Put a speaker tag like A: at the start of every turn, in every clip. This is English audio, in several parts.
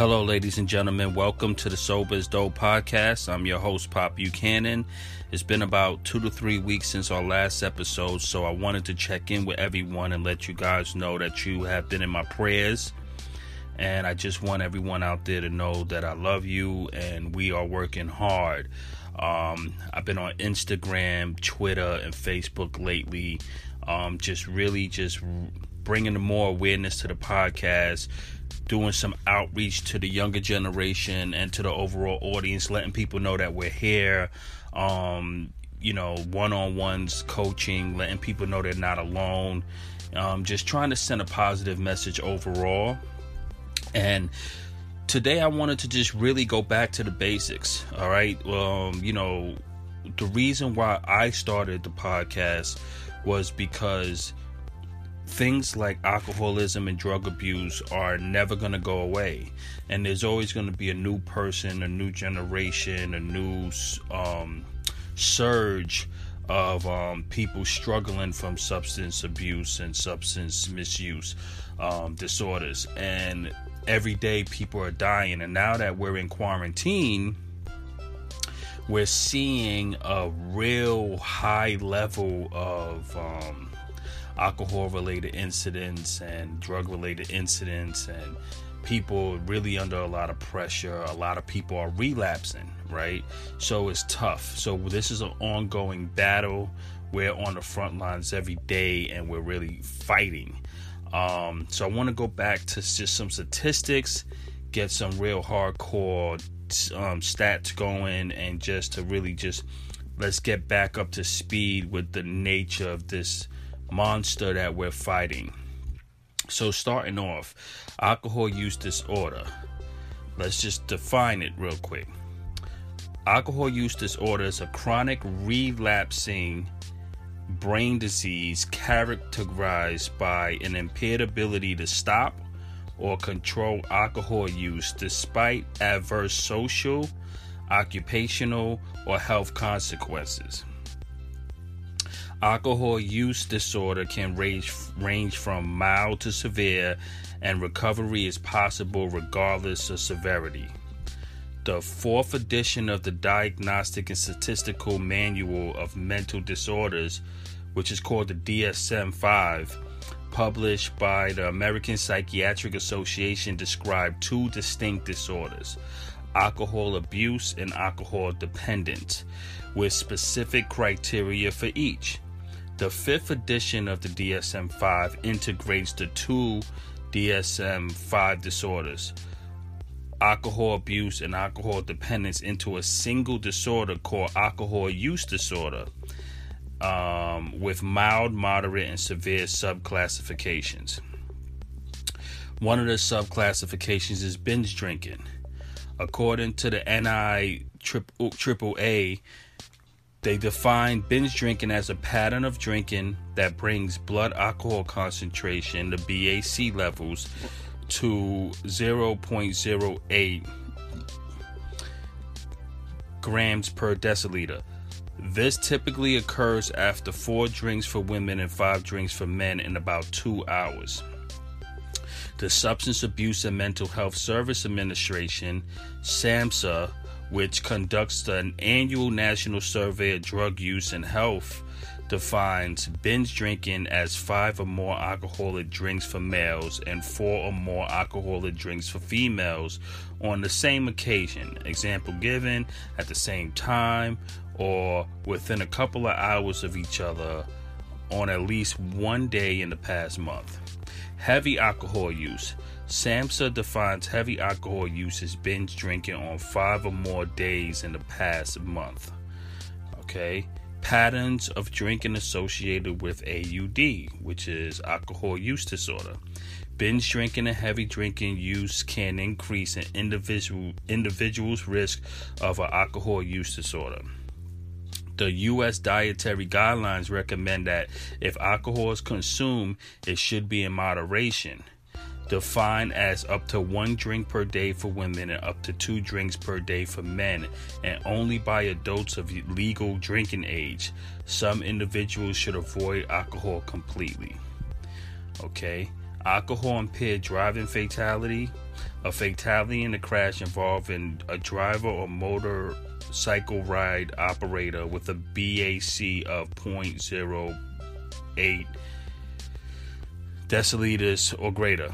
A: Hello, ladies and gentlemen. Welcome to the Sober is Dope podcast. I'm your host, Pop Buchanan. It's been about two to three weeks since our last episode, so I wanted to check in with everyone and let you guys know that you have been in my prayers. And I just want everyone out there to know that I love you and we are working hard. Um, I've been on Instagram, Twitter, and Facebook lately, um, just really just bringing more awareness to the podcast, doing some outreach to the younger generation and to the overall audience, letting people know that we're here. Um, you know, one on ones coaching, letting people know they're not alone. Um, just trying to send a positive message overall. And today I wanted to just really go back to the basics. All right. Um, you know, the reason why I started the podcast was because things like alcoholism and drug abuse are never going to go away. And there's always going to be a new person, a new generation, a new um, surge of um, people struggling from substance abuse and substance misuse um, disorders. And every day people are dying. And now that we're in quarantine, we're seeing a real high level of um, alcohol related incidents and drug related incidents and people really under a lot of pressure. A lot of people are relapsing right? So it's tough. So this is an ongoing battle. We're on the front lines every day and we're really fighting. Um, so I want to go back to just some statistics, get some real hardcore um, stats going, and just to really just let's get back up to speed with the nature of this monster that we're fighting. So starting off, alcohol use disorder. Let's just define it real quick. Alcohol use disorder is a chronic relapsing brain disease characterized by an impaired ability to stop or control alcohol use despite adverse social, occupational, or health consequences. Alcohol use disorder can range, range from mild to severe, and recovery is possible regardless of severity. The fourth edition of the Diagnostic and Statistical Manual of Mental Disorders which is called the DSM 5, published by the American Psychiatric Association, described two distinct disorders alcohol abuse and alcohol dependence, with specific criteria for each. The fifth edition of the DSM 5 integrates the two DSM 5 disorders alcohol abuse and alcohol dependence into a single disorder called alcohol use disorder um, with mild, moderate, and severe subclassifications. One of the subclassifications is binge drinking. According to the NI triple A, they define binge drinking as a pattern of drinking that brings blood alcohol concentration, the BAC levels, to 0.08 grams per deciliter. This typically occurs after four drinks for women and five drinks for men in about two hours. The Substance Abuse and Mental Health Service Administration, SAMHSA, which conducts an annual national survey of drug use and health, defines binge drinking as five or more alcoholic drinks for males and four or more alcoholic drinks for females on the same occasion. Example given at the same time or within a couple of hours of each other on at least one day in the past month. Heavy alcohol use. SAMHSA defines heavy alcohol use as binge drinking on five or more days in the past month. Okay. patterns of drinking associated with AUD, which is alcohol use disorder. Binge drinking and heavy drinking use can increase an individual individual's risk of an alcohol use disorder. The U.S. dietary guidelines recommend that if alcohol is consumed, it should be in moderation defined as up to one drink per day for women and up to two drinks per day for men, and only by adults of legal drinking age. Some individuals should avoid alcohol completely. Okay, alcohol impaired driving fatality. A fatality in a crash involving a driver or motorcycle ride operator with a BAC of 0.08 deciliters or greater.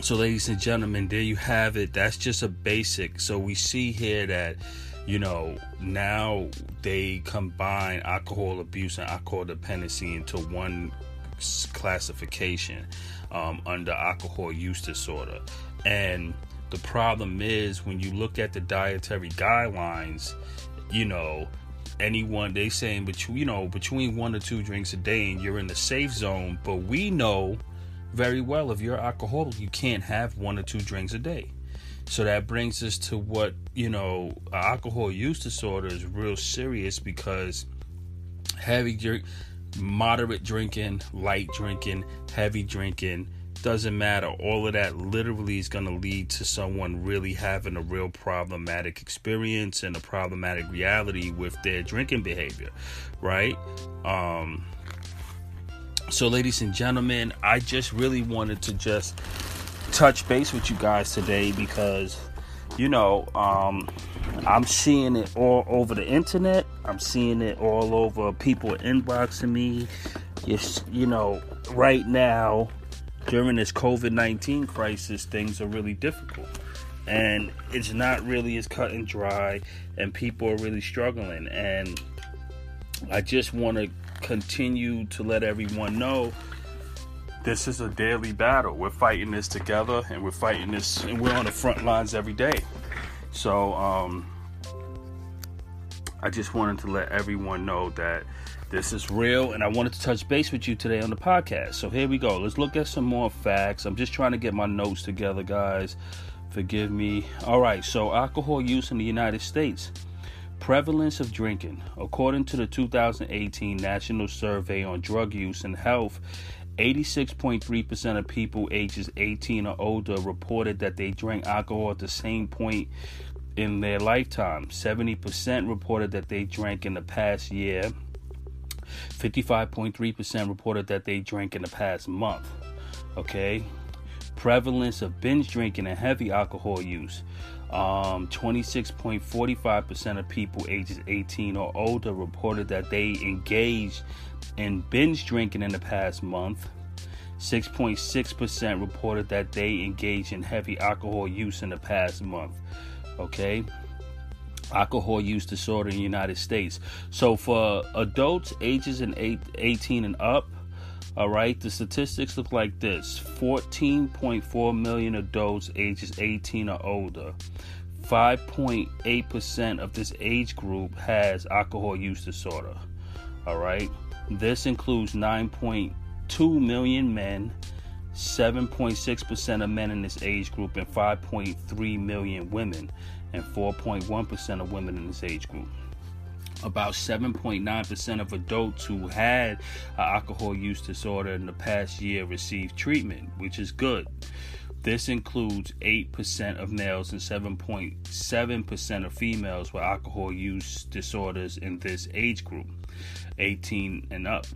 A: So, ladies and gentlemen, there you have it. That's just a basic. So, we see here that, you know, now they combine alcohol abuse and alcohol dependency into one classification um, under alcohol use disorder. And the problem is when you look at the dietary guidelines, you know, anyone they saying between you know between one or two drinks a day and you're in the safe zone but we know very well if you're alcoholic you can't have one or two drinks a day. So that brings us to what you know alcohol use disorder is real serious because heavy drink moderate drinking light drinking heavy drinking doesn't matter. All of that literally is going to lead to someone really having a real problematic experience and a problematic reality with their drinking behavior, right? Um, so, ladies and gentlemen, I just really wanted to just touch base with you guys today because, you know, um, I'm seeing it all over the internet. I'm seeing it all over people inboxing me. You, you know, right now, during this COVID 19 crisis, things are really difficult. And it's not really as cut and dry, and people are really struggling. And I just want to continue to let everyone know this is a daily battle. We're fighting this together, and we're fighting this, and we're on the front lines every day. So, um, I just wanted to let everyone know that this is real, and I wanted to touch base with you today on the podcast. So here we go. Let's look at some more facts. I'm just trying to get my notes together, guys. Forgive me. All right, so alcohol use in the United States. Prevalence of drinking. According to the 2018 National Survey on Drug Use and Health, 86.3% of people ages 18 or older reported that they drank alcohol at the same point in their lifetime. 70% reported that they drank in the past year. 55.3% reported that they drank in the past month. Okay. Prevalence of binge drinking and heavy alcohol use. Um, 26.45% of people ages 18 or older reported that they engaged in binge drinking in the past month. 6.6% reported that they engaged in heavy alcohol use in the past month. Okay alcohol use disorder in the United States. So for adults ages in eight, 18 and up, all right, the statistics look like this 14.4 million adults ages 18 or older. 5.8% of this age group has alcohol use disorder. All right, this includes 9.2 million men, 7.6% of men in this age group, and 5.3 million women and 4.1% of women in this age group. About 7.9% of adults who had alcohol use disorder in the past year received treatment, which is good. This includes 8% of males and 7.7% of females with alcohol use disorders in this age group, 18 and up.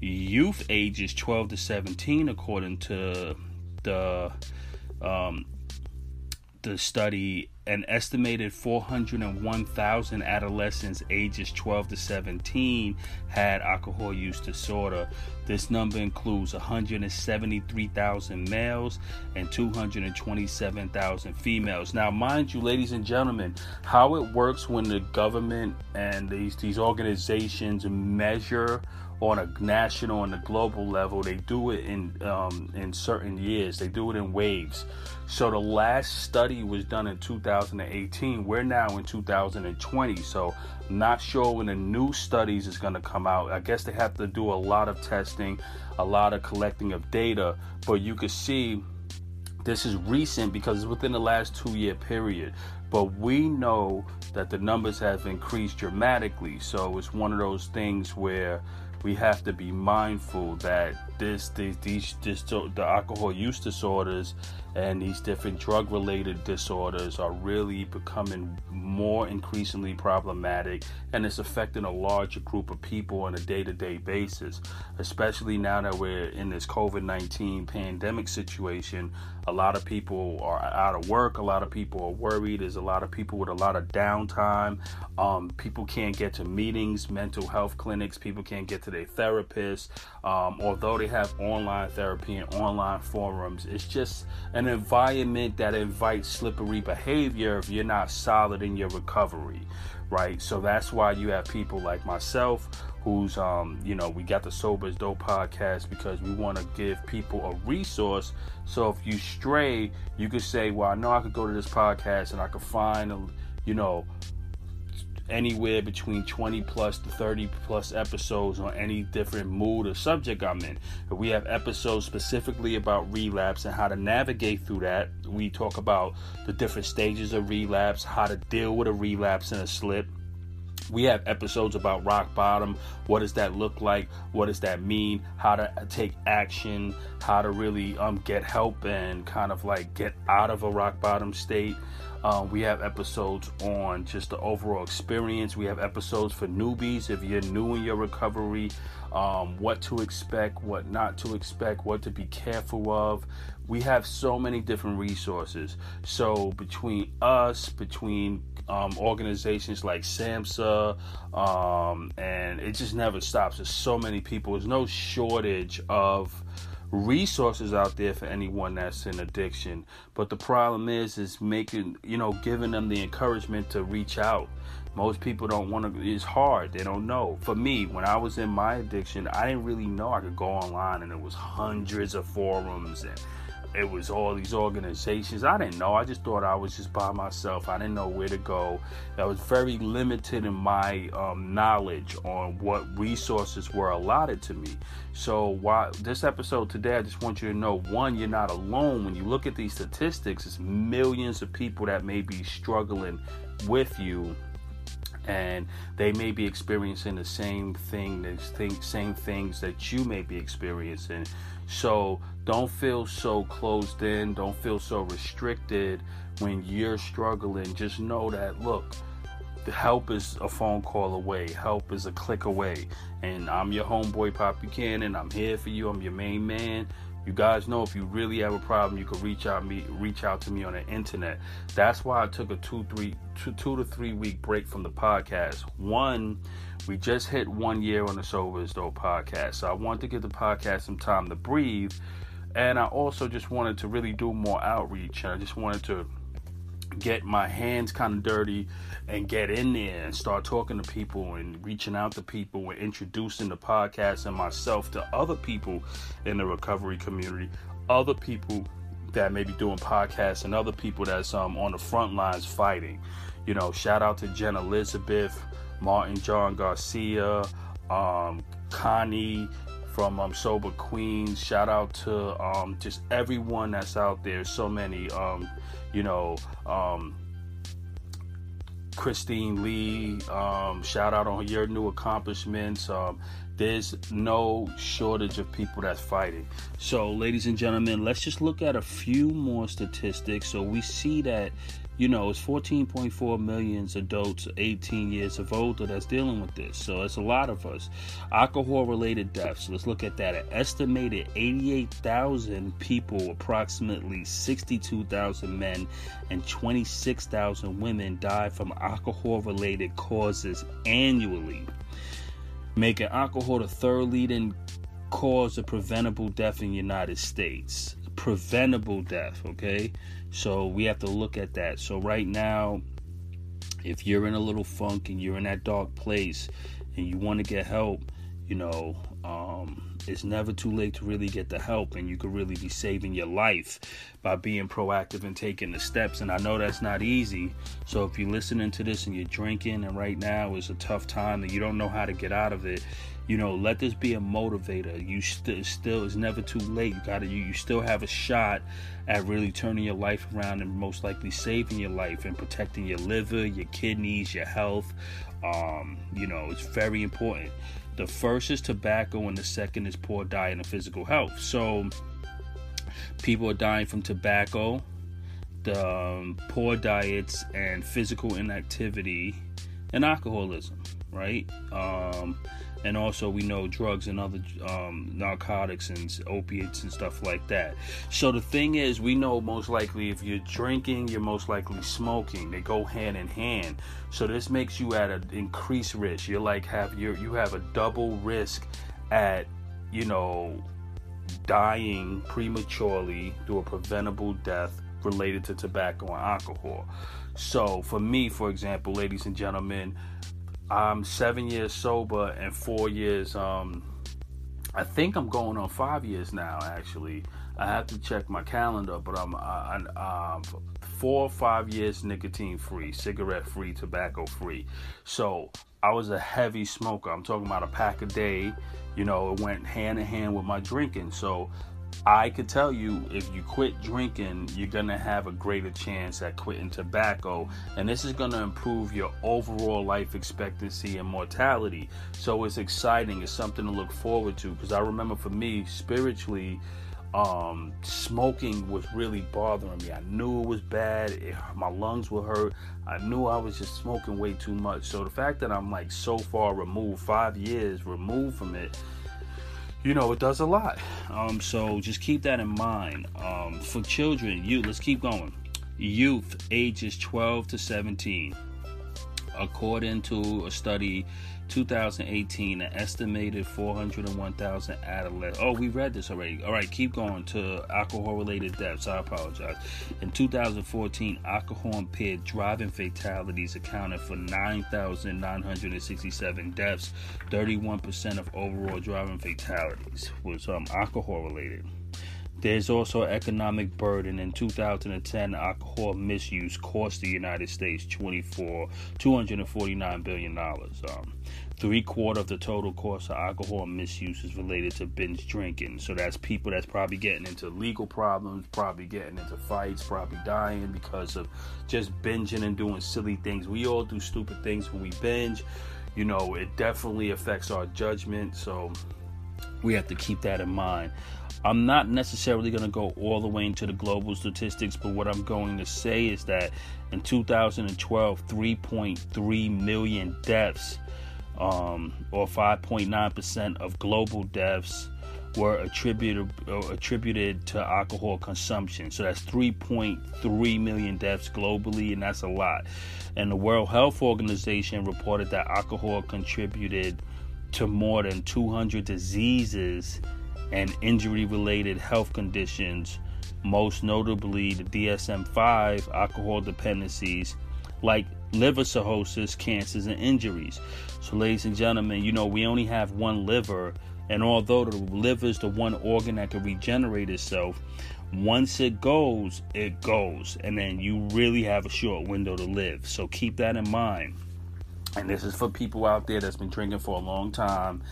A: Youth ages 12 to 17, according to the um, the study an estimated 401,000 adolescents ages 12 to 17 had alcohol use disorder. This number includes 173,000 males and 227,000 females. Now, mind you, ladies and gentlemen, how it works when the government and these, these organizations measure on a national and a global level. They do it in um, in certain years. They do it in waves. So the last study was done in 2018. We're now in 2020, so I'm not sure when the new studies is going to come out. I guess they have to do a lot of testing, a lot of collecting of data, but you can see this is recent because it's within the last two year period. But we know that the numbers have increased dramatically. So it's one of those things where we have to be mindful that this, these, these, this, the alcohol use disorders and these different drug related disorders are really becoming more increasingly problematic and it's affecting a larger group of people on a day to day basis, especially now that we're in this COVID 19 pandemic situation. A lot of people are out of work, a lot of people are worried, there's a lot of people with a lot of downtime. Um, people can't get to meetings, mental health clinics, people can't get to their therapists. Um, although they have online therapy and online forums, it's just an environment that invites slippery behavior if you're not solid in your recovery, right? So that's why you have people like myself who's um you know we got the sober is dope podcast because we want to give people a resource so if you stray you could say well i know i could go to this podcast and i could find a, you know anywhere between 20 plus to 30 plus episodes on any different mood or subject I'm in. We have episodes specifically about relapse and how to navigate through that. We talk about the different stages of relapse, how to deal with a relapse and a slip. We have episodes about rock bottom. What does that look like? What does that mean? How to take action? How to really um, get help and kind of like get out of a rock bottom state. Um, we have episodes on just the overall experience. We have episodes for newbies if you're new in your recovery, um, what to expect, what not to expect, what to be careful of. We have so many different resources. So between us, between um, organizations like SAMHSA, um, and it just never stops. There's so many people. There's no shortage of resources out there for anyone that's in addiction. But the problem is, is making you know giving them the encouragement to reach out. Most people don't want to. It's hard. They don't know. For me, when I was in my addiction, I didn't really know I could go online and it was hundreds of forums and it was all these organizations. I didn't know. I just thought I was just by myself. I didn't know where to go. I was very limited in my um, knowledge on what resources were allotted to me. So, why this episode today, I just want you to know one, you're not alone. When you look at these statistics, it's millions of people that may be struggling with you and they may be experiencing the same thing, the same things that you may be experiencing. So don't feel so closed in, don't feel so restricted when you're struggling. Just know that look, the help is a phone call away, help is a click away. And I'm your homeboy Pop Buchanan. I'm here for you. I'm your main man. You guys know if you really have a problem, you can reach out me reach out to me on the internet. That's why I took a two three two, two to three week break from the podcast. One, we just hit one year on the Sober is Dope podcast, so I wanted to give the podcast some time to breathe, and I also just wanted to really do more outreach. And I just wanted to get my hands kind of dirty and get in there and start talking to people and reaching out to people and introducing the podcast and myself to other people in the recovery community, other people that may be doing podcasts and other people that's um, on the front lines fighting. You know, shout out to Jen Elizabeth, Martin John Garcia, um, Connie from um, Sober Queens. Shout out to um, just everyone that's out there. So many. Um, you know, um, Christine Lee, um, shout out on your new accomplishments. Um, there's no shortage of people that's fighting. So, ladies and gentlemen, let's just look at a few more statistics. So, we see that you know, it's 14.4 million adults 18 years of older that's dealing with this. So it's a lot of us. Alcohol related deaths, let's look at that. An estimated 88,000 people, approximately 62,000 men and 26,000 women die from alcohol related causes annually, making alcohol the third leading cause of preventable death in the United States. Preventable death, okay? So we have to look at that. So right now, if you're in a little funk and you're in that dark place and you want to get help, you know, um, it's never too late to really get the help, and you could really be saving your life by being proactive and taking the steps. And I know that's not easy. So if you're listening to this and you're drinking, and right now is a tough time and you don't know how to get out of it, you know, let this be a motivator. You st- still, it's never too late. You gotta, you, you still have a shot at really turning your life around and most likely saving your life and protecting your liver, your kidneys, your health. Um, you know, it's very important. The first is tobacco, and the second is poor diet and physical health. So, people are dying from tobacco, the um, poor diets, and physical inactivity, and alcoholism. Right? Um, and also we know drugs and other um, narcotics and opiates and stuff like that. So the thing is, we know most likely if you're drinking, you're most likely smoking. They go hand in hand. So this makes you at an increased risk. You're like have you you have a double risk at you know dying prematurely through a preventable death related to tobacco and alcohol. So for me, for example, ladies and gentlemen, I'm seven years sober and four years. Um, I think I'm going on five years now. Actually, I have to check my calendar, but I'm I, I, um, four or five years nicotine free, cigarette free, tobacco free. So I was a heavy smoker. I'm talking about a pack a day. You know, it went hand in hand with my drinking. So I could tell you if you quit drinking, you're gonna have a greater chance at quitting tobacco, and this is gonna improve your overall life expectancy and mortality. So it's exciting, it's something to look forward to. Because I remember for me, spiritually, um, smoking was really bothering me. I knew it was bad, it, my lungs were hurt. I knew I was just smoking way too much. So the fact that I'm like so far removed, five years removed from it you know, it does a lot. Um, so just keep that in mind. Um, for children, you let's keep going. Youth ages 12 to 17, according to a study 2018, an estimated 401,000 adolescents. Oh, we read this already. All right, keep going to alcohol related deaths. I apologize. In 2014, alcohol impaired driving fatalities accounted for 9,967 deaths. 31% of overall driving fatalities was um, alcohol related. There's also economic burden. In 2010, alcohol misuse cost the United States 24, 249 billion dollars. Um, three quarter of the total cost of alcohol misuse is related to binge drinking. So that's people that's probably getting into legal problems, probably getting into fights, probably dying because of just binging and doing silly things. We all do stupid things when we binge. You know, it definitely affects our judgment. So we have to keep that in mind. I'm not necessarily going to go all the way into the global statistics, but what I'm going to say is that in 2012, 3.3 million deaths, um, or 5.9% of global deaths, were attributed uh, attributed to alcohol consumption. So that's 3.3 million deaths globally, and that's a lot. And the World Health Organization reported that alcohol contributed to more than 200 diseases and injury related health conditions, most notably the DSM 5 alcohol dependencies like liver cirrhosis, cancers, and injuries. So, ladies and gentlemen, you know, we only have one liver, and although the liver is the one organ that can regenerate itself, once it goes, it goes, and then you really have a short window to live. So, keep that in mind. And this is for people out there that's been drinking for a long time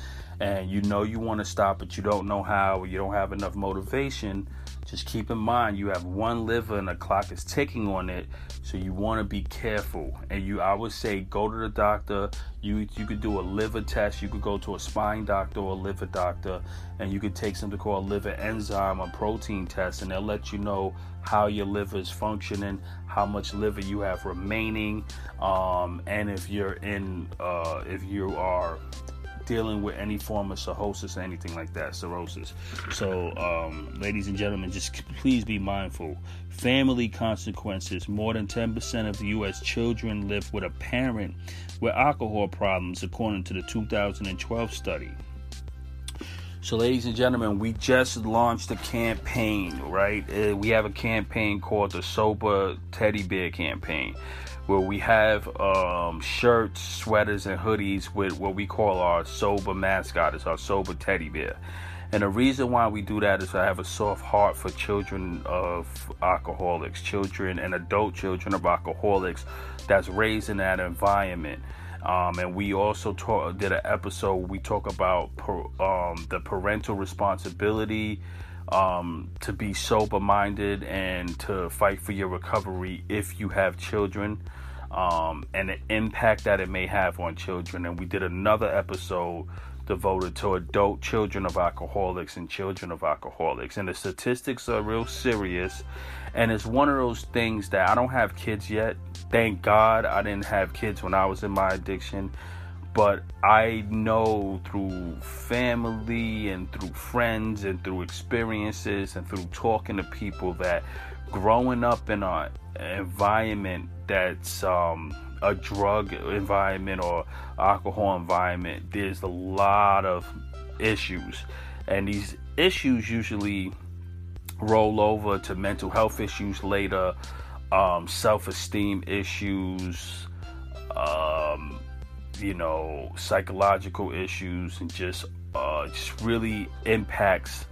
A: and you know you want to stop, but you don't know how, or you don't have enough motivation, just keep in mind you have one liver and the clock is ticking on it so you want to be careful. And you i would say go to the doctor. You you could do a liver test. You could go to a spine doctor or a liver doctor and you could take something called a liver enzyme or protein test and they'll let you know how your liver is functioning how much liver you have remaining um, and if you're in uh, if you are dealing with any form of cirrhosis or anything like that, cirrhosis. So, um, ladies and gentlemen, just please be mindful. Family consequences. More than 10% of the U.S. children live with a parent with alcohol problems, according to the 2012 study. So, ladies and gentlemen, we just launched a campaign, right? Uh, we have a campaign called the Sober Teddy Bear Campaign where we have um, shirts, sweaters, and hoodies with what we call our sober mascot. It's our sober teddy bear. And the reason why we do that is I have a soft heart for children of alcoholics, children and adult children of alcoholics that's raised in that environment. Um, and we also talk, did an episode we talk about per, um, the parental responsibility um, to be sober minded and to fight for your recovery if you have children um, and the impact that it may have on children. And we did another episode devoted to adult children of alcoholics and children of alcoholics. And the statistics are real serious. And it's one of those things that I don't have kids yet. Thank God I didn't have kids when I was in my addiction. But I know through family and through friends and through experiences and through talking to people that growing up in an environment that's um, a drug environment or alcohol environment, there's a lot of issues. And these issues usually roll over to mental health issues later, um, self esteem issues, um, you know, psychological issues, and just, uh, just really impacts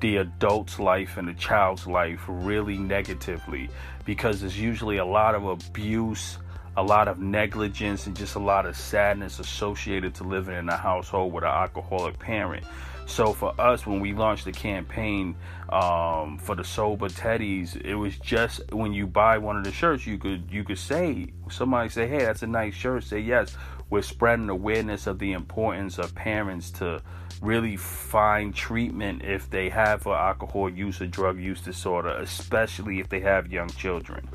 A: the adult's life and the child's life really negatively because there's usually a lot of abuse, a lot of negligence, and just a lot of sadness associated to living in a household with an alcoholic parent. So for us, when we launched the campaign um, for the sober teddies, it was just when you buy one of the shirts, you could you could say somebody say, "Hey, that's a nice shirt." Say yes. We're spreading awareness of the importance of parents to really find treatment if they have alcohol use or drug use disorder, especially if they have young children.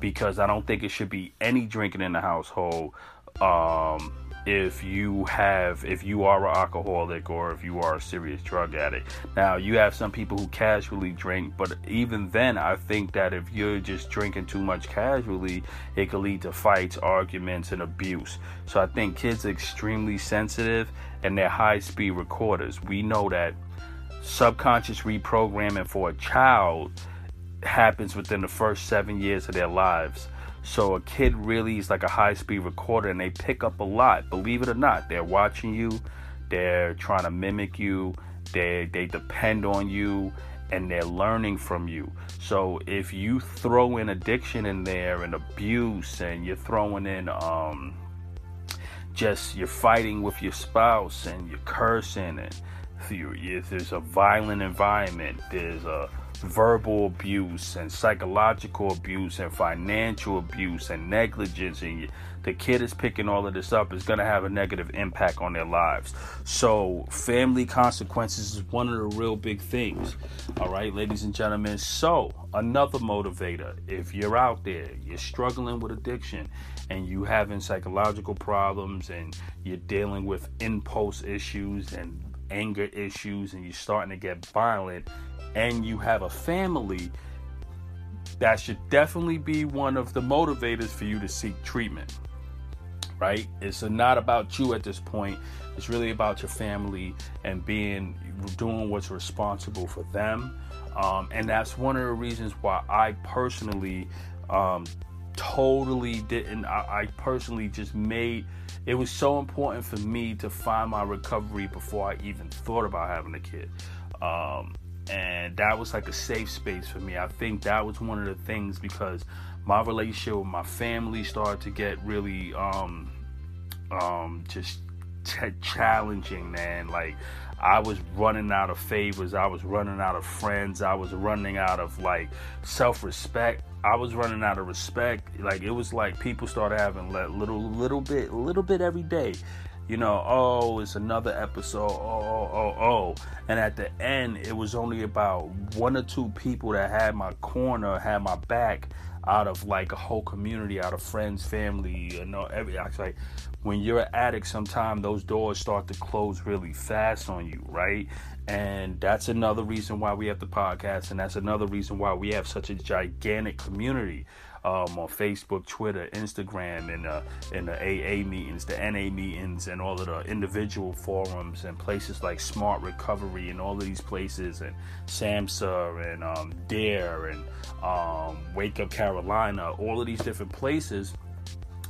A: Because I don't think it should be any drinking in the household. Um, if you have if you are an alcoholic or if you are a serious drug addict. Now you have some people who casually drink but even then i think that if you're just drinking too much casually it could lead to fights arguments and abuse. So i think kids are extremely sensitive and they're high speed recorders. We know that subconscious reprogramming for a child happens within the first seven years of their lives so a kid really is like a high speed recorder and they pick up a lot. Believe it or not, they're watching you, they're trying to mimic you, they they depend on you and they're learning from you. So if you throw in addiction in there and abuse and you're throwing in um just you're fighting with your spouse and you're cursing and if there's a violent environment, there's a verbal abuse and psychological abuse and financial abuse and negligence and the kid is picking all of this up is going to have a negative impact on their lives. So family consequences is one of the real big things all right ladies and gentlemen. So another motivator if you're out there you're struggling with addiction and you having psychological problems and you're dealing with impulse issues and anger issues and you're starting to get violent and you have a family, that should definitely be one of the motivators for you to seek treatment. Right? It's not about you at this point. It's really about your family and being doing what's responsible for them. Um, and that's one of the reasons why I personally um, totally didn't. I, I, personally just made it was so important for me to find my recovery before I even thought about having a kid. Um, and that was like a safe space for me. I think that was one of the things because my relationship with my family started to get really um um just t- challenging, man. Like I was running out of favors, I was running out of friends, I was running out of like self-respect. I was running out of respect. Like it was like people started having like little little bit little bit every day you know, oh, it's another episode, oh, oh, oh, oh. And at the end, it was only about one or two people that had my corner, had my back out of like a whole community, out of friends, family, you know, every, I like, when you're an addict, sometimes those doors start to close really fast on you, right? And that's another reason why we have the podcast, and that's another reason why we have such a gigantic community um, on Facebook, Twitter, Instagram, and uh, in the AA meetings, the NA meetings, and all of the individual forums and places like Smart Recovery and all of these places, and SAMHSA and um, Dare and um, Wake Up Carolina, all of these different places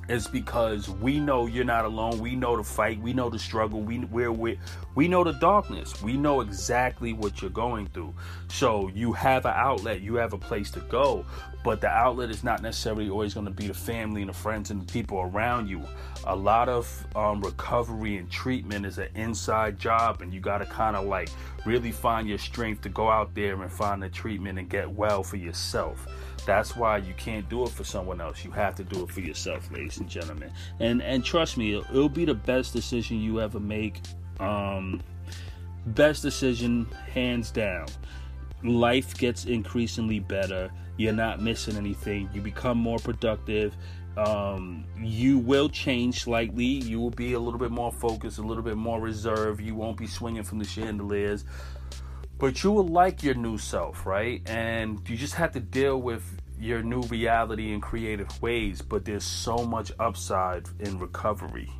A: is because we know you're not alone. We know the fight. We know the struggle. We we're we we know the darkness. We know exactly what you're going through. So you have an outlet. You have a place to go. But the outlet is not necessarily always going to be the family and the friends and the people around you. A lot of um, recovery and treatment is an inside job, and you got to kind of like really find your strength to go out there and find the treatment and get well for yourself. That's why you can't do it for someone else. You have to do it for yourself, ladies and gentlemen. And and trust me, it'll, it'll be the best decision you ever make. Um, best decision, hands down. Life gets increasingly better. You're not missing anything. You become more productive. Um, you will change slightly. You will be a little bit more focused, a little bit more reserved. You won't be swinging from the chandeliers but you will like your new self, right? And you just have to deal with your new reality in creative ways. But there's so much upside in recovery.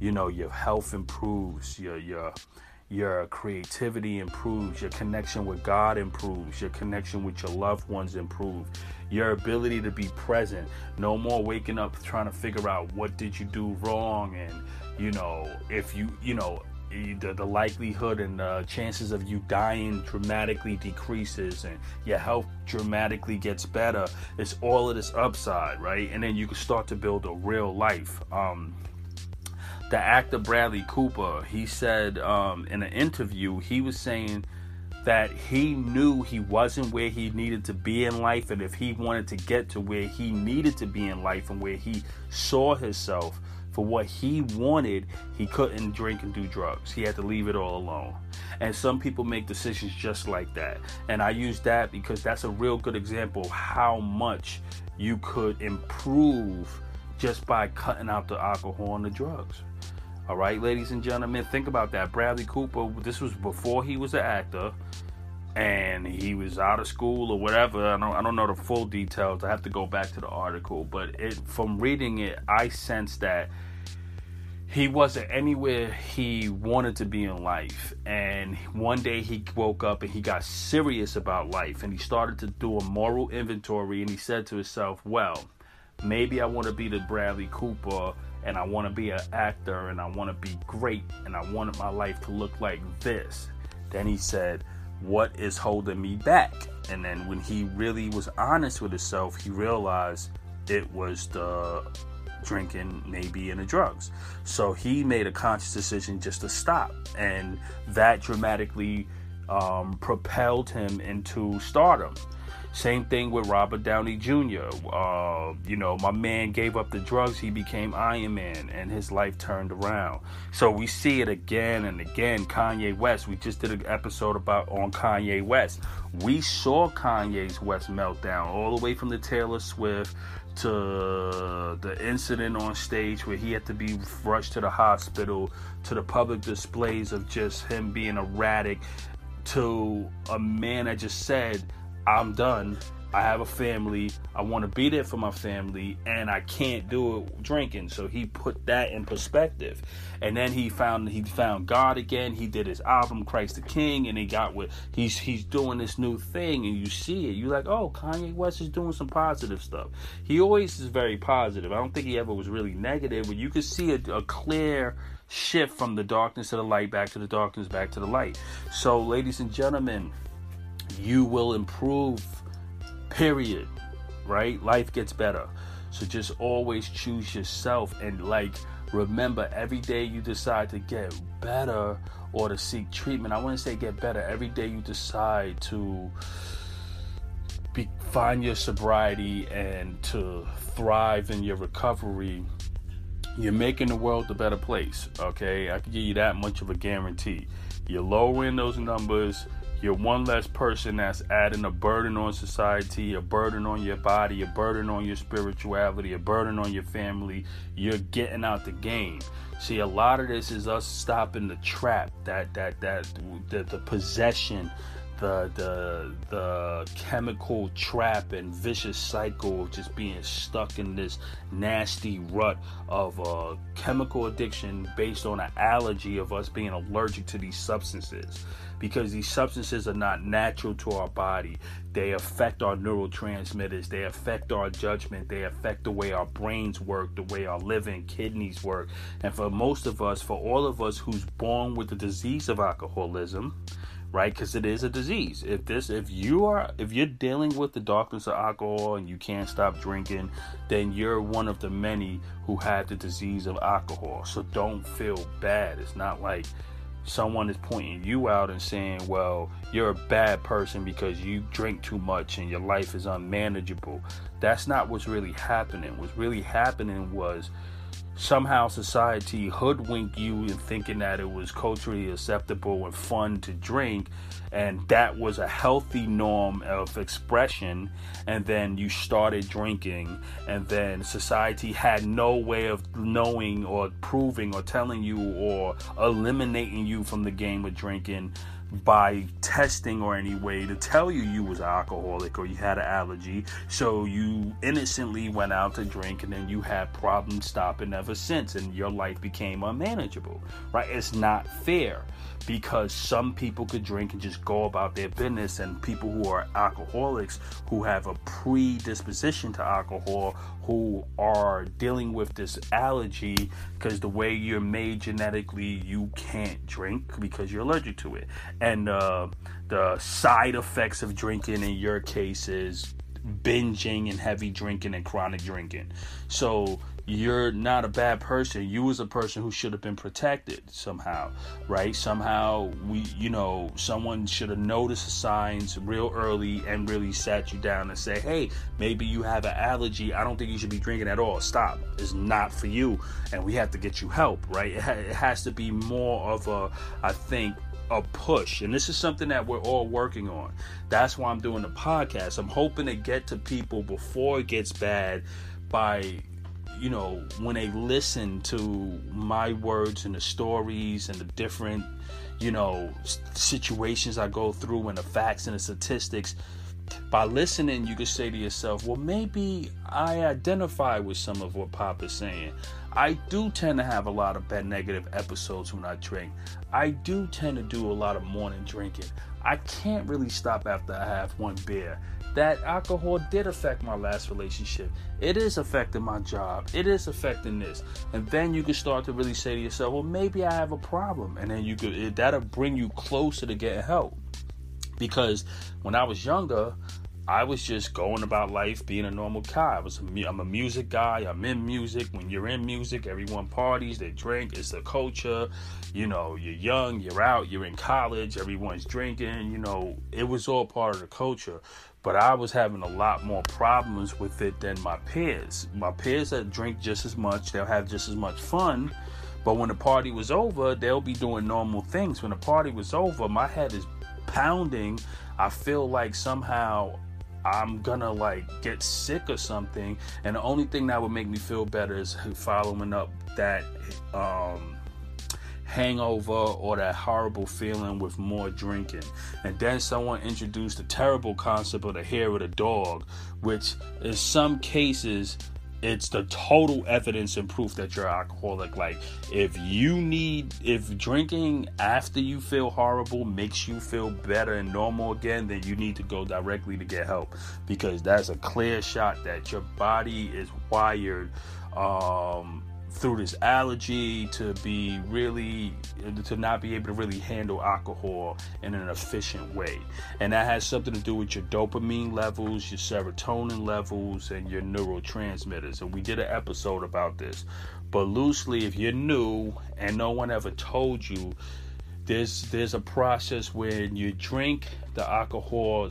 A: You know, your health improves, your your your creativity improves, your connection with God improves, your connection with your loved ones improves, your ability to be present. No more waking up trying to figure out what did you do wrong and you know if you you know the, the likelihood and the chances of you dying dramatically decreases and your health dramatically gets better. It's all of this upside, right? And then you can start to build a real life. Um, the actor Bradley Cooper, he said um, in an interview, he was saying that he knew he wasn't where he needed to be in life, and if he wanted to get to where he needed to be in life and where he saw himself, for what he wanted, he couldn't drink and do drugs. He had to leave it all alone. And some people make decisions just like that. And I use that because that's a real good example of how much you could improve just by cutting out the alcohol and the drugs. All right, ladies and gentlemen, think about that. Bradley Cooper, this was before he was an actor and he was out of school or whatever. I don't I don't know the full details. I have to go back to the article, but it from reading it, I sense that he wasn't anywhere he wanted to be in life. And one day he woke up and he got serious about life and he started to do a moral inventory and he said to himself, "Well, maybe I want to be the Bradley Cooper and I want to be an actor and I want to be great and I wanted my life to look like this." Then he said, what is holding me back? And then when he really was honest with himself, he realized it was the drinking, maybe, and the drugs. So he made a conscious decision just to stop. And that dramatically um, propelled him into stardom. Same thing with Robert Downey Jr. Uh, you know, my man gave up the drugs, he became Iron Man, and his life turned around. So we see it again and again. Kanye West, we just did an episode about on Kanye West. We saw Kanye's West meltdown all the way from the Taylor Swift to the incident on stage where he had to be rushed to the hospital, to the public displays of just him being erratic, to a man that just said I'm done. I have a family. I want to be there for my family, and I can't do it drinking. So he put that in perspective, and then he found he found God again. He did his album Christ the King, and he got with he's he's doing this new thing, and you see it. You're like, oh, Kanye West is doing some positive stuff. He always is very positive. I don't think he ever was really negative, but you could see a, a clear shift from the darkness to the light, back to the darkness, back to the light. So, ladies and gentlemen you will improve, period. Right? Life gets better. So just always choose yourself and like remember every day you decide to get better or to seek treatment. I want to say get better. Every day you decide to be, find your sobriety and to thrive in your recovery, you're making the world a better place. Okay, I can give you that much of a guarantee. You're lowering those numbers you're one less person that's adding a burden on society, a burden on your body, a burden on your spirituality, a burden on your family. You're getting out the game. See, a lot of this is us stopping the trap, that that that the, the possession, the the the chemical trap and vicious cycle of just being stuck in this nasty rut of uh, chemical addiction based on an allergy of us being allergic to these substances because these substances are not natural to our body. They affect our neurotransmitters, they affect our judgment, they affect the way our brains work, the way our liver and kidneys work. And for most of us, for all of us who's born with the disease of alcoholism, right because it is a disease. If this if you are if you're dealing with the darkness of alcohol and you can't stop drinking then you're one of the many who had the disease of alcohol. So don't feel bad. It's not like someone is pointing you out and saying well you're a bad person because you drink too much and your life is unmanageable. That's not what's really happening. What's really happening was somehow society hoodwinked you in thinking that it was culturally acceptable and fun to drink and that was a healthy norm of expression and then you started drinking and then society had no way of knowing or proving or telling you or eliminating you from the game of drinking by testing or any way to tell you you was an alcoholic or you had an allergy. So you innocently went out to drink and then you had problems stopping ever since and your life became unmanageable right? It's not fair because some people could drink and just go about their business and people who are alcoholics who have a predisposition to alcohol who are dealing with this allergy because the way you're made genetically you can't drink because you're allergic to it. And uh, the side effects of drinking in your case is binging and heavy drinking and chronic drinking. So you're not a bad person. You was a person who should have been protected somehow, right? Somehow we, you know, someone should have noticed the signs real early and really sat you down and say, "Hey, maybe you have an allergy. I don't think you should be drinking at all. Stop. It's not for you, and we have to get you help, right? It, ha- it has to be more of a, I think, a push. And this is something that we're all working on. That's why I'm doing the podcast. I'm hoping to get to people before it gets bad by you know, when they listen to my words and the stories and the different, you know, situations I go through and the facts and the statistics, by listening, you can say to yourself, well, maybe I identify with some of what Pop is saying. I do tend to have a lot of bad negative episodes when I drink. I do tend to do a lot of morning drinking. I can't really stop after I have one beer that alcohol did affect my last relationship. It is affecting my job. It is affecting this. And then you can start to really say to yourself, well, maybe I have a problem. And then you could, that'll bring you closer to getting help. Because when I was younger, I was just going about life being a normal guy. I was a, I'm a music guy. I'm in music. When you're in music, everyone parties, they drink. It's the culture. You know, you're young, you're out, you're in college, everyone's drinking. You know, it was all part of the culture but I was having a lot more problems with it than my peers. My peers that drink just as much, they'll have just as much fun, but when the party was over, they'll be doing normal things. When the party was over, my head is pounding. I feel like somehow I'm gonna like get sick or something, and the only thing that would make me feel better is following up that um, hangover or that horrible feeling with more drinking. And then someone introduced the terrible concept of the hair of the dog, which in some cases it's the total evidence and proof that you're alcoholic. Like, if you need, if drinking after you feel horrible makes you feel better and normal again, then you need to go directly to get help because that's a clear shot that your body is wired um, through this allergy to be really to not be able to really handle alcohol in an efficient way. And that has something to do with your dopamine levels your serotonin levels and your neurotransmitters. And we did an episode about this. But loosely if you're new and no one ever told you there's there's a process when you drink the alcohol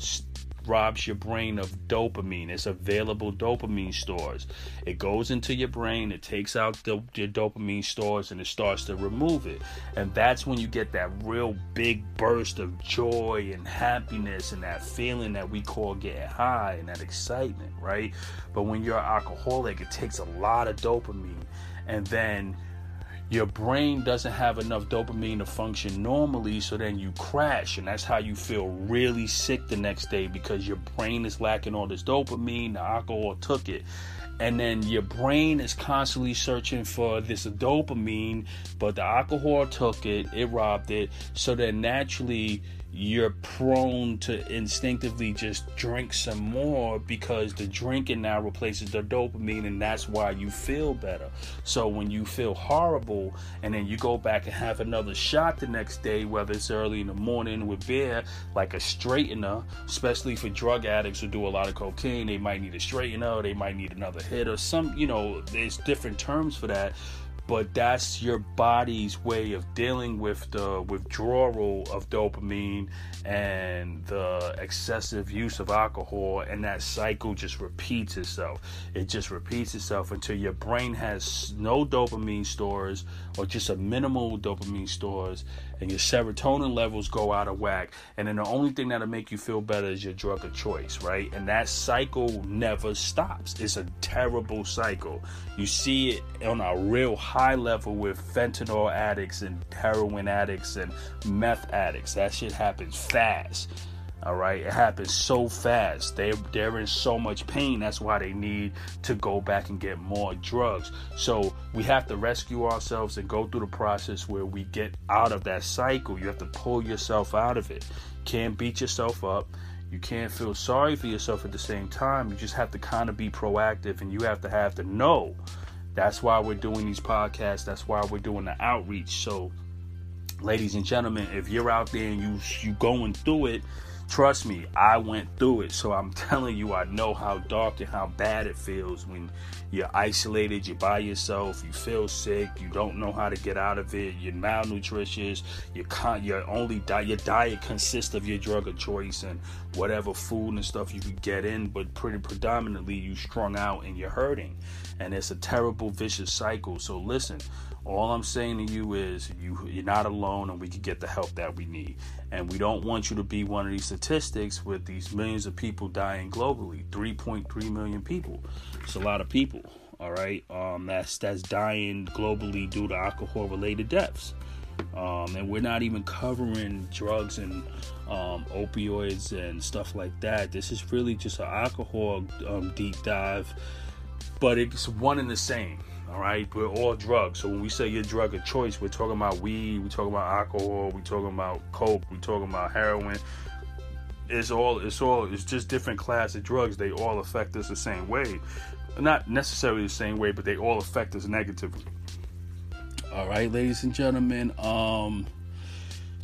A: robs your brain of dopamine. It's available dopamine stores. It goes into your brain, it takes out the, your dopamine stores, and it starts to remove it. And that's when you get that real big burst of joy and happiness and that feeling that we call getting high and that excitement, right? But when you're alcoholic, it takes a lot of dopamine. And then your brain doesn't have enough dopamine to function normally, so then you crash, and that's how you feel really sick the next day because your brain is lacking all this dopamine, the alcohol took it. And then your brain is constantly searching for this dopamine, but the alcohol took it, it robbed it, so then naturally you're prone to instinctively just drink some more because the drinking now replaces the dopamine and that's why you feel better. So when you feel horrible and then you go back and have another shot the next day, whether it's early in the morning with beer, like a straightener, especially for drug addicts who do a lot of cocaine, they might need a straightener, they might need another hit or some, you know, there's different terms for that but that's your body's way of dealing with the withdrawal of dopamine and the excessive use of alcohol and that cycle just repeats itself. It just repeats itself until your brain has no dopamine stores or just a minimal dopamine stores and your serotonin levels go out of whack. And then the only thing that'll make you feel better is your drug of choice, right? And that cycle never stops. It's a terrible cycle. You see it on a real high level with fentanyl addicts and heroin addicts and meth addicts. That shit happens fast. All right, it happens so fast. They they're in so much pain. That's why they need to go back and get more drugs. So we have to rescue ourselves and go through the process where we get out of that cycle. You have to pull yourself out of it. Can't beat yourself up. You can't feel sorry for yourself at the same time. You just have to kind of be proactive and you have to have to know. That's why we're doing these podcasts. That's why we're doing the outreach. So, ladies and gentlemen, if you're out there and you you going through it Trust me, I went through it, so I'm telling you, I know how dark and how bad it feels when you're isolated, you're by yourself, you feel sick, you don't know how to get out of it, you're malnutritious, your con- your only diet, your diet consists of your drug of choice and whatever food and stuff you could get in, but pretty predominantly you strung out and you're hurting, and it's a terrible vicious cycle. So listen, all I'm saying to you is you you're not alone, and we can get the help that we need. And we don't want you to be one of these statistics with these millions of people dying globally. 3.3 million people. It's a lot of people. All right, um, that's that's dying globally due to alcohol-related deaths. Um, and we're not even covering drugs and um, opioids and stuff like that. This is really just an alcohol um, deep dive, but it's one and the same. All right, we're all drugs. So when we say your drug of choice, we're talking about weed, we're talking about alcohol, we're talking about coke, we're talking about heroin. It's all it's all it's just different class of drugs. They all affect us the same way. Not necessarily the same way, but they all affect us negatively. All right, ladies and gentlemen. Um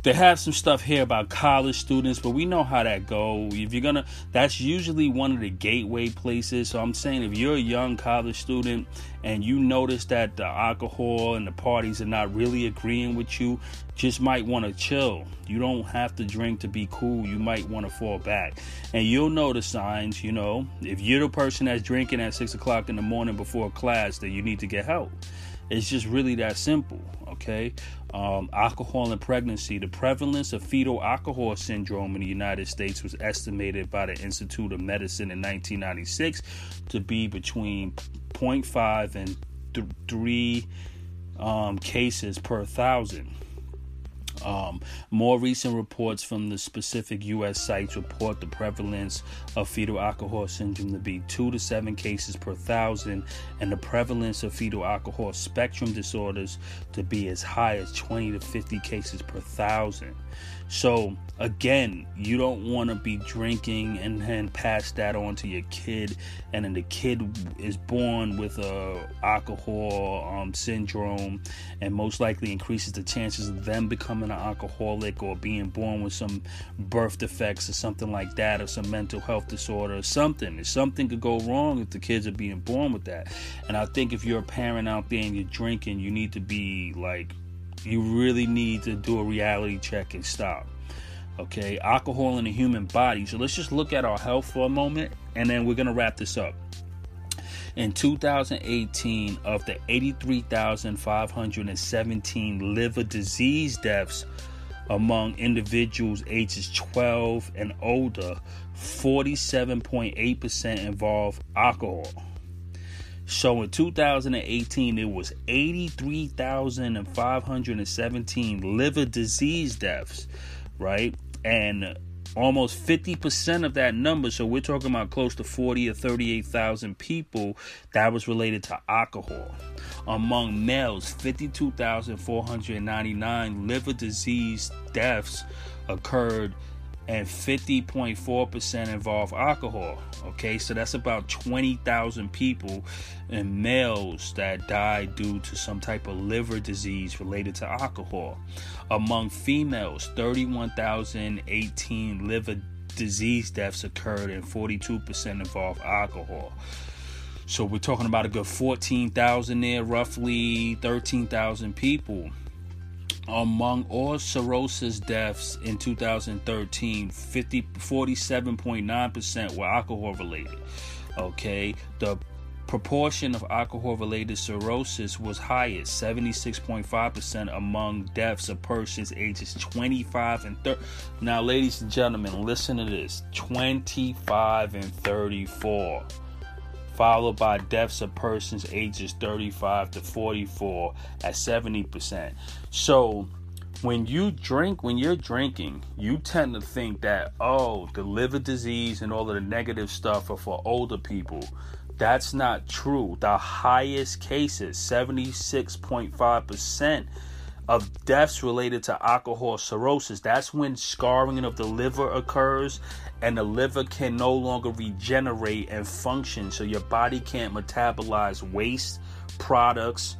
A: they have some stuff here about college students, but we know how that go. If you're gonna, that's usually one of the gateway places. So I'm saying if you're a young college student and you notice that the alcohol and the parties are not really agreeing with you, just might want to chill. You don't have to drink to be cool. You might want to fall back, and you'll know the signs. You know, if you're the person that's drinking at six o'clock in the morning before class, then you need to get help. It's just really that simple, okay? Um, alcohol and pregnancy. The prevalence of fetal alcohol syndrome in the United States was estimated by the Institute of Medicine in 1996 to be between 0.5 and th- 3 um, cases per thousand. Um, more recent reports from the specific U.S. sites report the prevalence of fetal alcohol syndrome to be 2 to 7 cases per thousand, and the prevalence of fetal alcohol spectrum disorders to be as high as 20 to 50 cases per thousand. So again, you don't want to be drinking and then pass that on to your kid, and then the kid is born with a alcohol um, syndrome, and most likely increases the chances of them becoming an alcoholic or being born with some birth defects or something like that, or some mental health disorder or something. If something could go wrong if the kids are being born with that. And I think if you're a parent out there and you're drinking, you need to be like you really need to do a reality check and stop. Okay, alcohol in the human body. So let's just look at our health for a moment and then we're going to wrap this up. In 2018, of the 83,517 liver disease deaths among individuals ages 12 and older, 47.8% involve alcohol. So in 2018, it was 83,517 liver disease deaths, right? And almost 50% of that number so we're talking about close to 40 or 38,000 people that was related to alcohol among males 52,499 liver disease deaths occurred and 50.4% involve alcohol. Okay, so that's about 20,000 people and males that died due to some type of liver disease related to alcohol. Among females, 31,018 liver disease deaths occurred and 42% involve alcohol. So we're talking about a good 14,000 there, roughly 13,000 people among all cirrhosis deaths in 2013, 50, 47.9% were alcohol related. Okay, the proportion of alcohol related cirrhosis was highest 76.5% among deaths of persons ages 25 and 30 now ladies and gentlemen listen to this 25 and 34 followed by deaths of persons ages 35 to 44 at 70%. So, when you drink, when you're drinking, you tend to think that, oh, the liver disease and all of the negative stuff are for older people. That's not true. The highest cases, 76.5%, of deaths related to alcohol cirrhosis. That's when scarring of the liver occurs and the liver can no longer regenerate and function. So your body can't metabolize waste products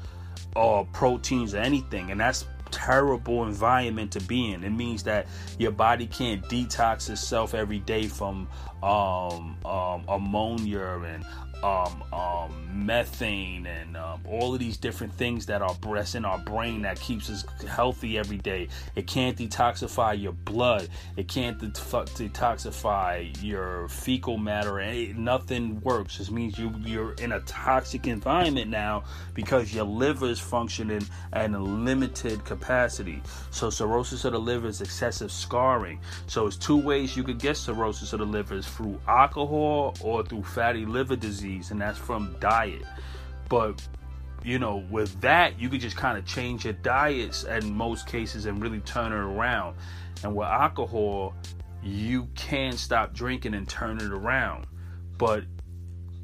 A: or proteins or anything. And that's terrible environment to be in. It means that your body can't detox itself every day from um, um, ammonia and um, um, methane and um, all of these different things that are that's in our brain that keeps us healthy every day. It can't detoxify your blood. It can't det- detoxify your fecal matter. And nothing works. This means you you're in a toxic environment now because your liver is functioning at a limited capacity. So cirrhosis of the liver is excessive scarring. So it's two ways you could get cirrhosis of the liver: is through alcohol or through fatty liver disease disease, and that's from diet. But you know, with that, you could just kind of change your diets in most cases and really turn it around. And with alcohol, you can stop drinking and turn it around. But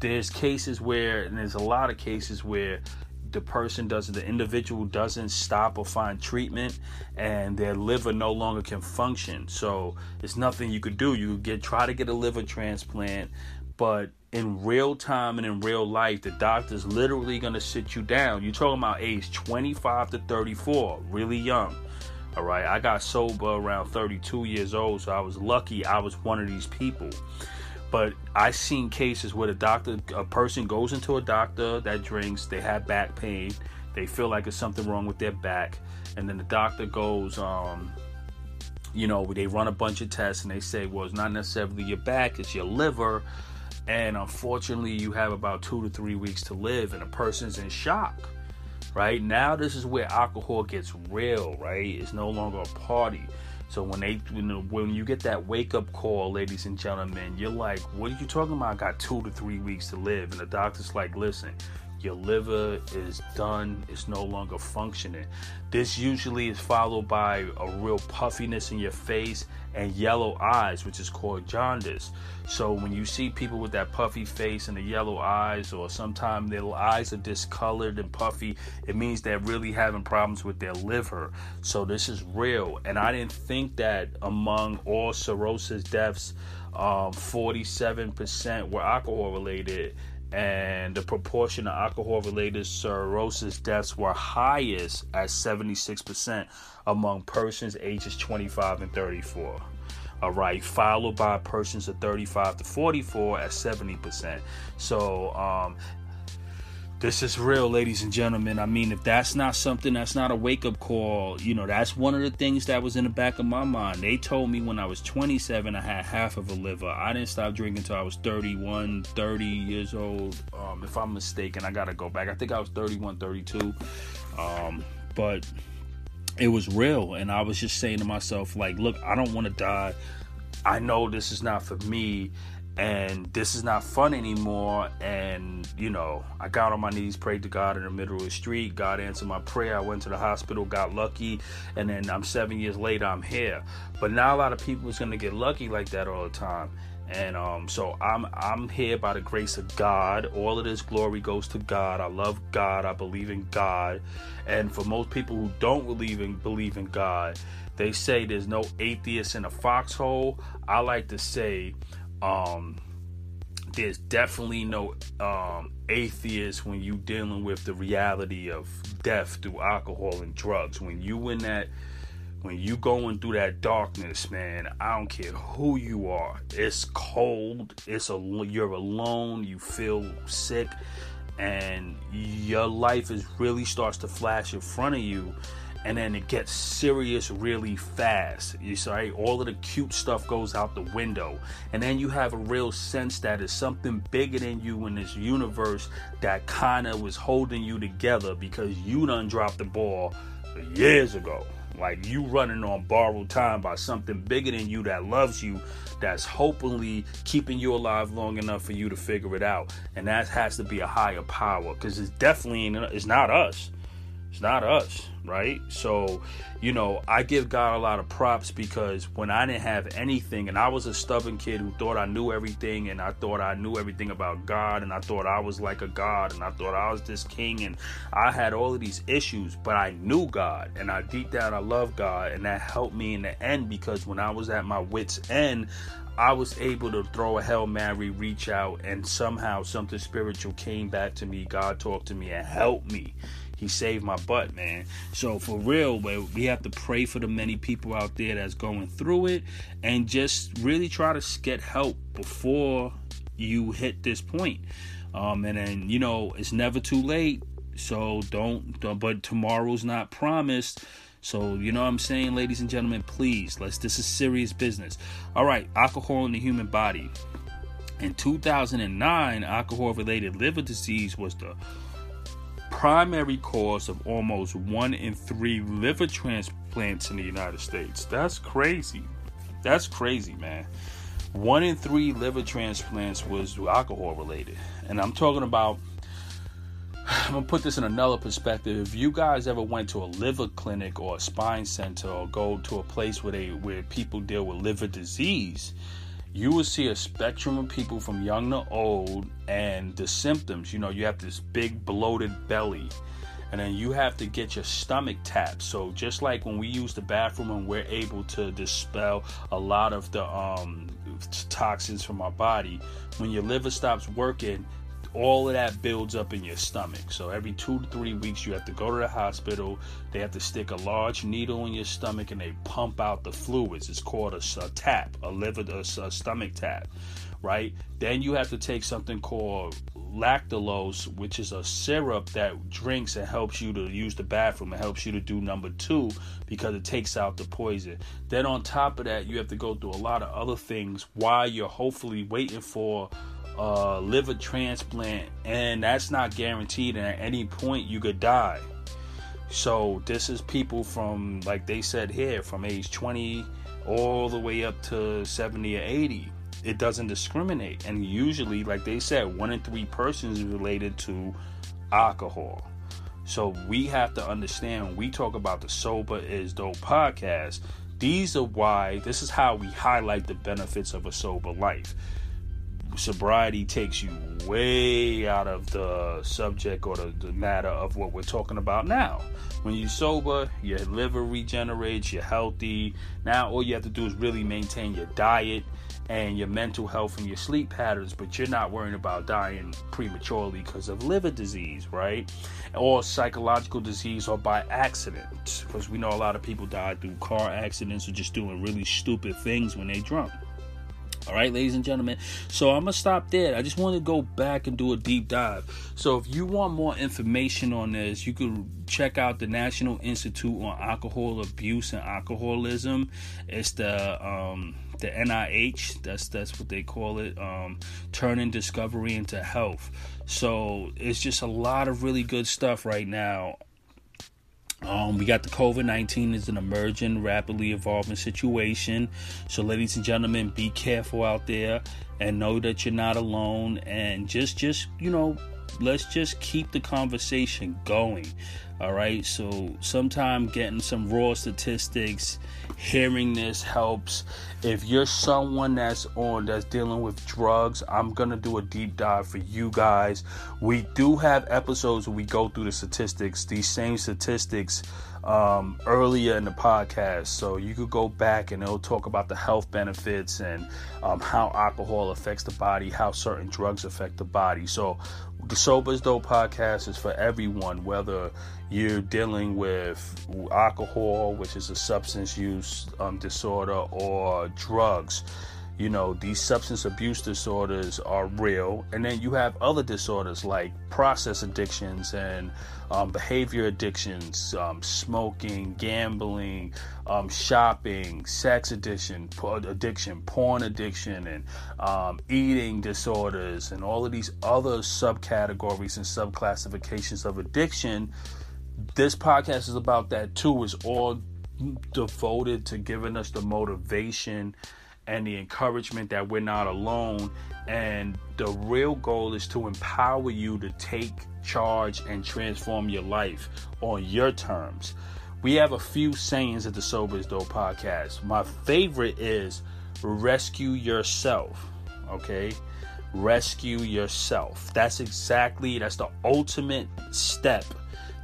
A: there's cases where, and there's a lot of cases where the person doesn't, the individual doesn't stop or find treatment, and their liver no longer can function. So it's nothing you could do. You could get try to get a liver transplant, but in real time and in real life, the doctor's literally to sit you down. You're talking about age 25 to 34, really young. All right, I got sober around 32 years old, so I was lucky I was one of these people. But I seen cases where the doctor, a person goes into a doctor that drinks, they have back pain, they feel like there's something wrong with their back, and then the doctor goes, um, you know, they run a bunch of tests and they say, well, it's not necessarily your back, it's your liver and unfortunately you have about two to three weeks to live and a person's in shock right? Now this is where alcohol gets real right? It's no longer a party. So when they when you get that wake up call ladies and gentlemen you're like what are you talking about? I got two to three weeks to live. And the doctor's like listen your liver is done, it's no longer functioning. This usually is followed by a real puffiness in your face and yellow eyes, which is called jaundice. So when you see people with that puffy face and the yellow eyes, or sometimes their eyes are discolored and puffy, it means they're really having problems with their liver. So this is real. And I didn't think that among all cirrhosis deaths, um, 47% were alcohol related and the proportion of alcohol related cirrhosis deaths were highest at 76% among persons ages 25 and 34 all right followed by persons of 35 to 44 at 70% so um, this is real, ladies and gentlemen. I mean, if that's not something that's not a wake up call, you know, that's one of the things that was in the back of my mind. They told me when I was 27, I had half of a liver. I didn't stop drinking until I was 31, 30 years old. Um, if I'm mistaken, I got to go back. I think I was 31, 32. Um, but it was real. And I was just saying to myself, like, look, I don't want to die. I know this is not for me and this is not fun anymore. And you know, I got on my knees, prayed to God in the middle of the street. God answered my prayer. I went to the hospital, got lucky, and then I'm seven years later, I'm here. But not a lot of people is gonna get lucky like that all the time. And um, so I'm I'm here by the grace of God. All of this glory goes to God. I love God. I believe in God. And for most people who don't believe in believe in God, they say there's no atheist in a foxhole. I like to say um, there's definitely no um, atheist when you dealing with the reality of death through alcohol and drugs. When you in that, when you going through that darkness, man, I don't care who you are. It's cold. It's a you're alone. You feel sick, and your life is really starts to flash in front of you and then it gets serious really fast. You say all of the cute stuff goes out the window, and then you have a real sense that it's something bigger than you in this universe that kind of was holding you together because you done dropped the ball years ago. Like you running on borrowed time by something bigger than you that loves you, that's hopefully keeping you alive long enough for you to figure it out, and that has to be a higher power because it's definitely it's not us. It's not us, right? So, you know, I give God a lot of props because when I didn't have anything and I was a stubborn kid who thought I knew everything and I thought I knew everything about God and I thought I was like a God and I thought I was this king and I had all of these issues, but I knew God and I deep down I love God and that helped me in the end because when I was at my wits end, I was able to throw a Hail Mary, reach out, and somehow something spiritual came back to me. God talked to me and helped me he saved my butt, man. So for real, we have to pray for the many people out there that's going through it, and just really try to get help before you hit this point. Um, and then you know it's never too late. So don't, don't but tomorrow's not promised. So, you know what I'm saying, ladies and gentlemen, please, let's this is serious business. All right, alcohol in the human body. In 2009, alcohol related liver disease was the primary cause of almost one in three liver transplants in the United States. That's crazy. That's crazy, man. One in three liver transplants was alcohol related. And I'm talking about, I'm gonna put this in another perspective. If you guys ever went to a liver clinic or a spine center or go to a place where they where people deal with liver disease, you will see a spectrum of people from young to old and the symptoms. You know, you have this big bloated belly, and then you have to get your stomach tapped. So just like when we use the bathroom and we're able to dispel a lot of the um, toxins from our body, when your liver stops working, all of that builds up in your stomach. So every two to three weeks, you have to go to the hospital. They have to stick a large needle in your stomach and they pump out the fluids. It's called a, a tap, a liver, a, a stomach tap, right? Then you have to take something called lactulose, which is a syrup that drinks and helps you to use the bathroom. It helps you to do number two because it takes out the poison. Then on top of that, you have to go through a lot of other things while you're hopefully waiting for uh, liver transplant, and that's not guaranteed. And at any point, you could die. So this is people from, like they said here, from age 20 all the way up to 70 or 80. It doesn't discriminate, and usually, like they said, one in three persons related to alcohol. So we have to understand. we talk about the sober is dope podcast. These are why. This is how we highlight the benefits of a sober life sobriety takes you way out of the subject or the, the, matter of what we're talking about now. When you're sober, your liver regenerates, you're healthy. Now, all you have to do is really maintain your diet and your mental health and your sleep patterns, but you're not worrying about dying prematurely because of liver disease, right? Or psychological disease or by accident, because we know a lot of people die through car accidents or just doing really stupid things when they're drunk. All right, ladies and gentlemen. So I'm gonna stop there. I just want to go back and do a deep dive. So if you want more information on this, you can check out the National Institute on Alcohol Abuse and Alcoholism. It's the um, the NIH. That's that's what they call it. Um, turning discovery into health. So it's just a lot of really good stuff right now um, we got the COVID 19 is an emerging, rapidly evolving situation. So, ladies and gentlemen, be careful out there. and know that you're not alone and just just you know let's just keep the conversation going all right? So sometime getting some raw statistics hearing this helps. If you're someone that's on that's dealing with drugs i'm gonna do a deep dive for you guys. We do have episodes where we go through the statistics these same statistics um, earlier in the podcast. So you could go back and it'll talk about the health benefits and um, how alcohol affects the body, how certain drugs affect the body. So the Sober is Dope podcast is for everyone, whether you're dealing with alcohol, which is a substance use um, disorder, or drugs you know these substance abuse disorders are real. And then you have other disorders like process addictions and um, behavior addictions um, smoking gambling um, shopping sex addiction addiction porn addiction and um, eating disorders and all of these other subcategories and subclassifications of addiction. This podcast is about that too. Is all devoted to giving us the motivation and the encouragement that we're not alone. And the real goal is to empower you to take charge and transform your life on your terms. We have a few sayings at the Sober is Dope podcast. My favorite is rescue yourself. Okay? Rescue yourself. That's exactly that's the ultimate step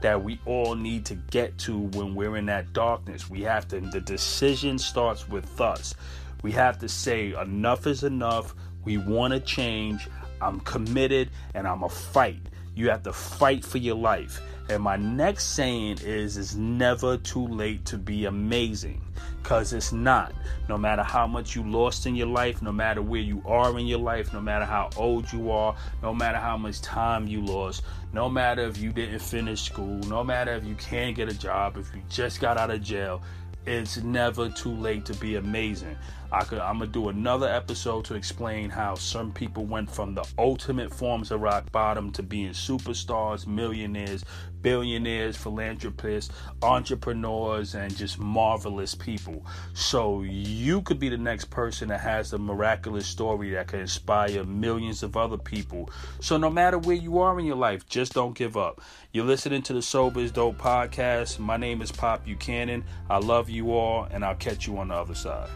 A: that we all need to get to when we're in that darkness. We have to the decision starts with us. We have to say, enough is enough. We want to change. I'm committed and I'm a fight. You have to fight for your life. And my next saying is it's never too late to be amazing. Cause it's not. No matter how much you lost in your life, no matter where you are in your life, no matter how old you are, no matter how much time you lost, no matter if you didn't finish school, no matter if you can't get a job, if you just got out of jail, it's never too late to be amazing. I could I'm gonna do another episode to explain how some people went from the ultimate forms of rock bottom to being superstars, millionaires, billionaires, philanthropists, entrepreneurs, and just marvelous people. So you could be the next person that has a miraculous story that can inspire millions of other people. So no matter where you are in your life, just don't give up. You're listening to the Sober is Dope podcast. My name is Pop Buchanan. I love you all, and I'll catch you on the other side.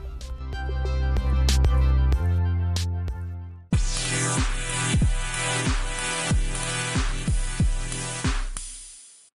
A: Yeah.